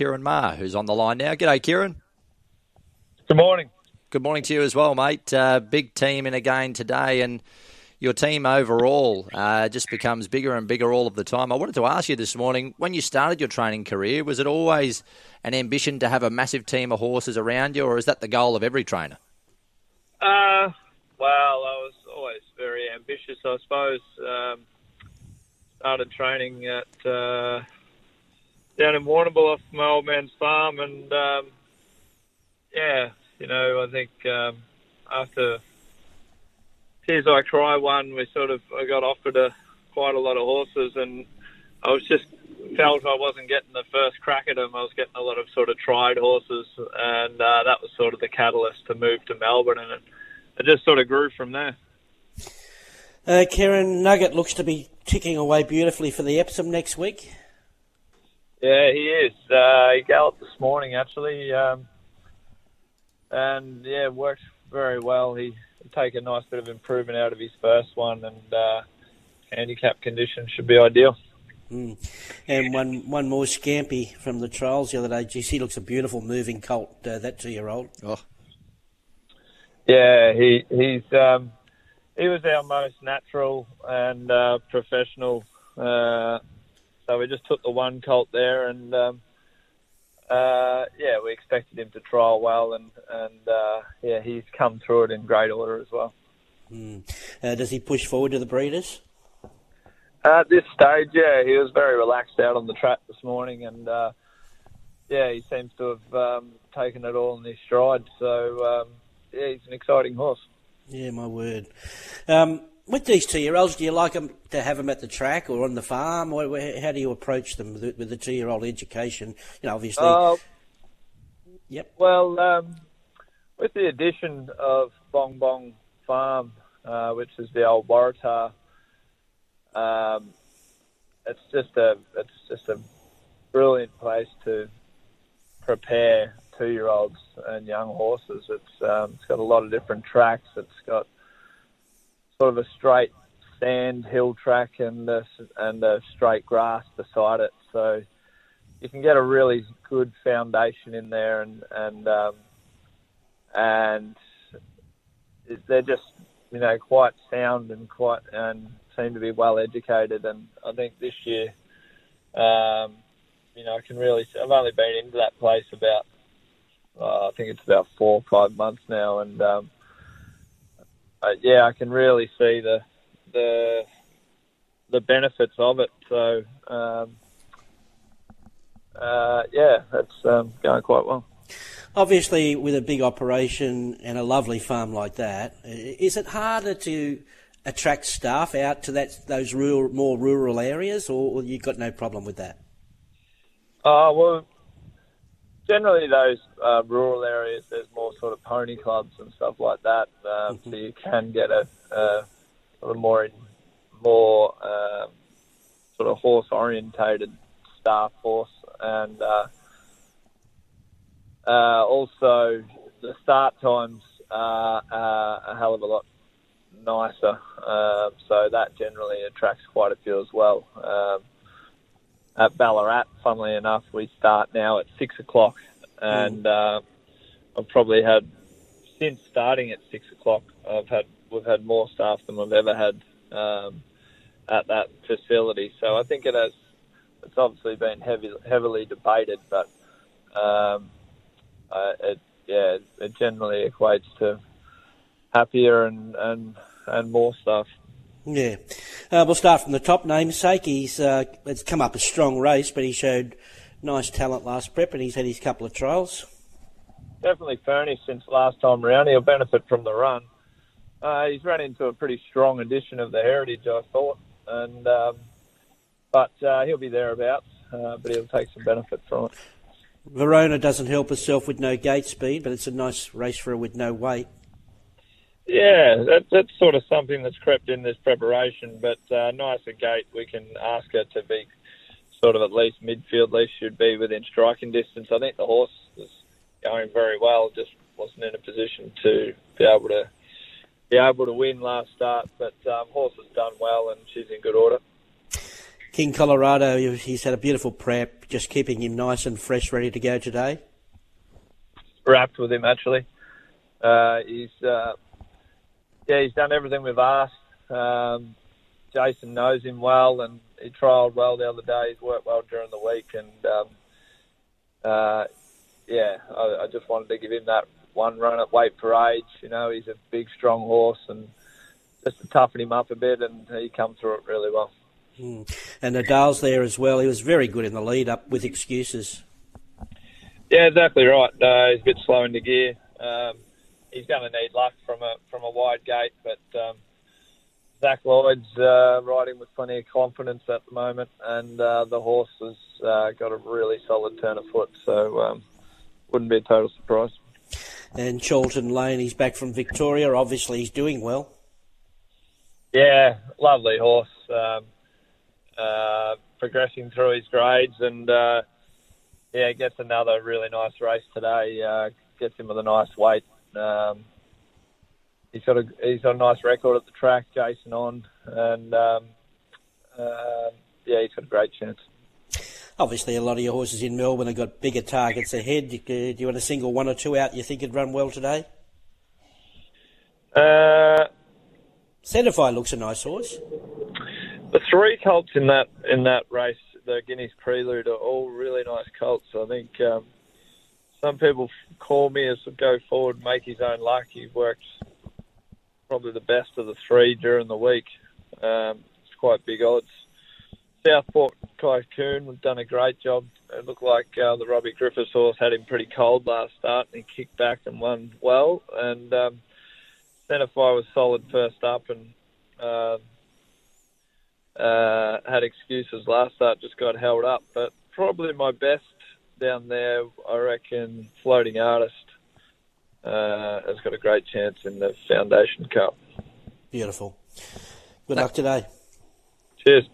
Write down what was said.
Ciaron Maher, who's on the line now. G'day, Ciaron. Good morning. Good morning to you as well, mate. Uh, big team in again today, and your team overall uh, just becomes bigger and bigger all of the time. I wanted to ask you this morning when you started your training career, was it always an ambition to have a massive team of horses around you, or is that the goal of every trainer? Uh, well, I was always very ambitious, I suppose. Um, started training at uh, down in Warrnambool off my old man's farm, and um, yeah, you know, I think um, after Tears I Cry one, we sort of I got offered a, quite a lot of horses, and I was just felt I wasn't getting the first crack at them. I was getting a lot of sort of tried horses, and uh, that was sort of the catalyst to move to Melbourne, and it, it just sort of grew from there. Uh, Ciaron Nugget looks to be ticking away beautifully for the Epsom next week. Yeah, he is. Uh, he galloped this morning actually, um, and yeah, worked very well. He take a nice bit of improvement out of his first one, and uh, handicap conditions should be ideal. Mm. And one one more Scampy from the trials the other day. Geez, he looks a beautiful moving colt. Uh, that two year old. Oh. Yeah, he he's um, he was our most natural and uh, professional. Uh, so we just took the one colt there, and um, uh, yeah, we expected him to trial well, and and uh, yeah, he's come through it in great order as well. Mm. does he push forward to the breeders? At this stage, yeah, he was very relaxed out on the track this morning, and uh, yeah, he seems to have um, taken it all in his stride. So um, yeah, he's an exciting horse. Yeah, my word. Um, with these two-year-olds, do you like them to have them at the track or on the farm, or how do you approach them with, the two-year-old education? You know, obviously. Uh, yep. Well, um, with the addition of Bong Bong Farm, uh, which is the old Waratah um, it's just a it's just a brilliant place to prepare two year olds and young horses. It's um, it's got a lot of different tracks. It's got sort of a straight sand hill track and a, and a straight grass beside it. So you can get a really good foundation in there, and and um, and they're just you know quite sound and quite and seem to be well educated, and I think this year, um, you know, I can really. I've only been into that place about, uh, I think it's about four or five months now, and um, uh, yeah, I can really see the the the benefits of it. So um, uh, yeah, that's um, going quite well. Obviously, with a big operation and a lovely farm like that, is it harder to attract staff out to that those rural, more rural areas, or, or you've got no problem with that? Uh, well, generally those uh, rural areas, there's more sort of pony clubs and stuff like that, um, mm-hmm. so you can get a, a sort of more more um, sort of horse orientated staff force, and uh, uh, also the start times are a hell of a lot nicer. Um, so that generally attracts quite a few as well. Um, at Ballarat, funnily enough, we start now at six o'clock, and uh, I've probably had since starting at six o'clock. I've had we've had more staff than we've ever had um, at that facility. So I think it has. It's obviously been heavy, heavily debated, but um, uh, it yeah, it generally equates to happier and, and and more stuff. Yeah. Uh, we'll start from the top namesake. He's uh, it's come up a strong race, but he showed nice talent last prep, and he's had his couple of trials. Definitely furnished since last time round. He'll benefit from the run. Uh, he's run into a pretty strong edition of the Heritage, I thought, and um, but uh, he'll be thereabouts. Uh, but he'll take some benefit from it. Verona doesn't help herself with no gate speed, but it's a nice race for her with no weight. Yeah, that, that's sort of something that's crept in this preparation. But uh, nicer gate, we can ask her to be sort of at least midfield. At least should be within striking distance. I think the horse is going very well. Just wasn't in a position to be able to be able to win last start. But um, horse has done well, and she's in good order. King Colorado, he's had a beautiful prep, just keeping him nice and fresh, ready to go today. Wrapped with him actually. Uh, he's uh, yeah, he's done everything we've asked. Um, Jason knows him well, and he trialled well the other day. He's worked well during the week, and um, uh, yeah, I, I just wanted to give him that one run at weight for age. You know, he's a big, strong horse, and just to toughen him up a bit, and he come through it really well. Mm. And Nadal's there as well. He was very good in the lead up with excuses. Yeah, exactly right. Uh, he's a bit slow into gear. Um, he's going to need luck from a from a wide gate, but um, Zac Lloyd's uh, riding with plenty of confidence at the moment, and uh, the horse has uh, got a really solid turn of foot, so um, wouldn't be a total surprise. And Charlton Lane, he's back from Victoria. Obviously, he's doing well. Yeah, lovely horse. Um, uh, progressing through his grades, and uh, yeah, gets another really nice race today. Uh, gets him with a nice weight. Um, he's got a he's got a nice record at the track, Jason on, and um, uh, yeah, he's got a great chance. Obviously, a lot of your horses in Melbourne have got bigger targets ahead. Do you want to single one or two out you think would run well today? Uh, Centify looks a nice horse. The three colts in that in that race, the Guineas Prelude, are all really nice colts. I think um, some people call me as a go forward, make his own luck. He worked probably the best of the three during the week. Um, it's quite big odds. Southport Tycoon have done a great job. It looked like uh, the Robbie Griffiths horse had him pretty cold last start, and he kicked back and won well. And um, Centify was solid first up, and uh, uh, had excuses last start, just got held up. But probably my best down there, I reckon, Floating Artist uh, has got a great chance in the Foundation Cup. Beautiful. Good luck today. Cheers.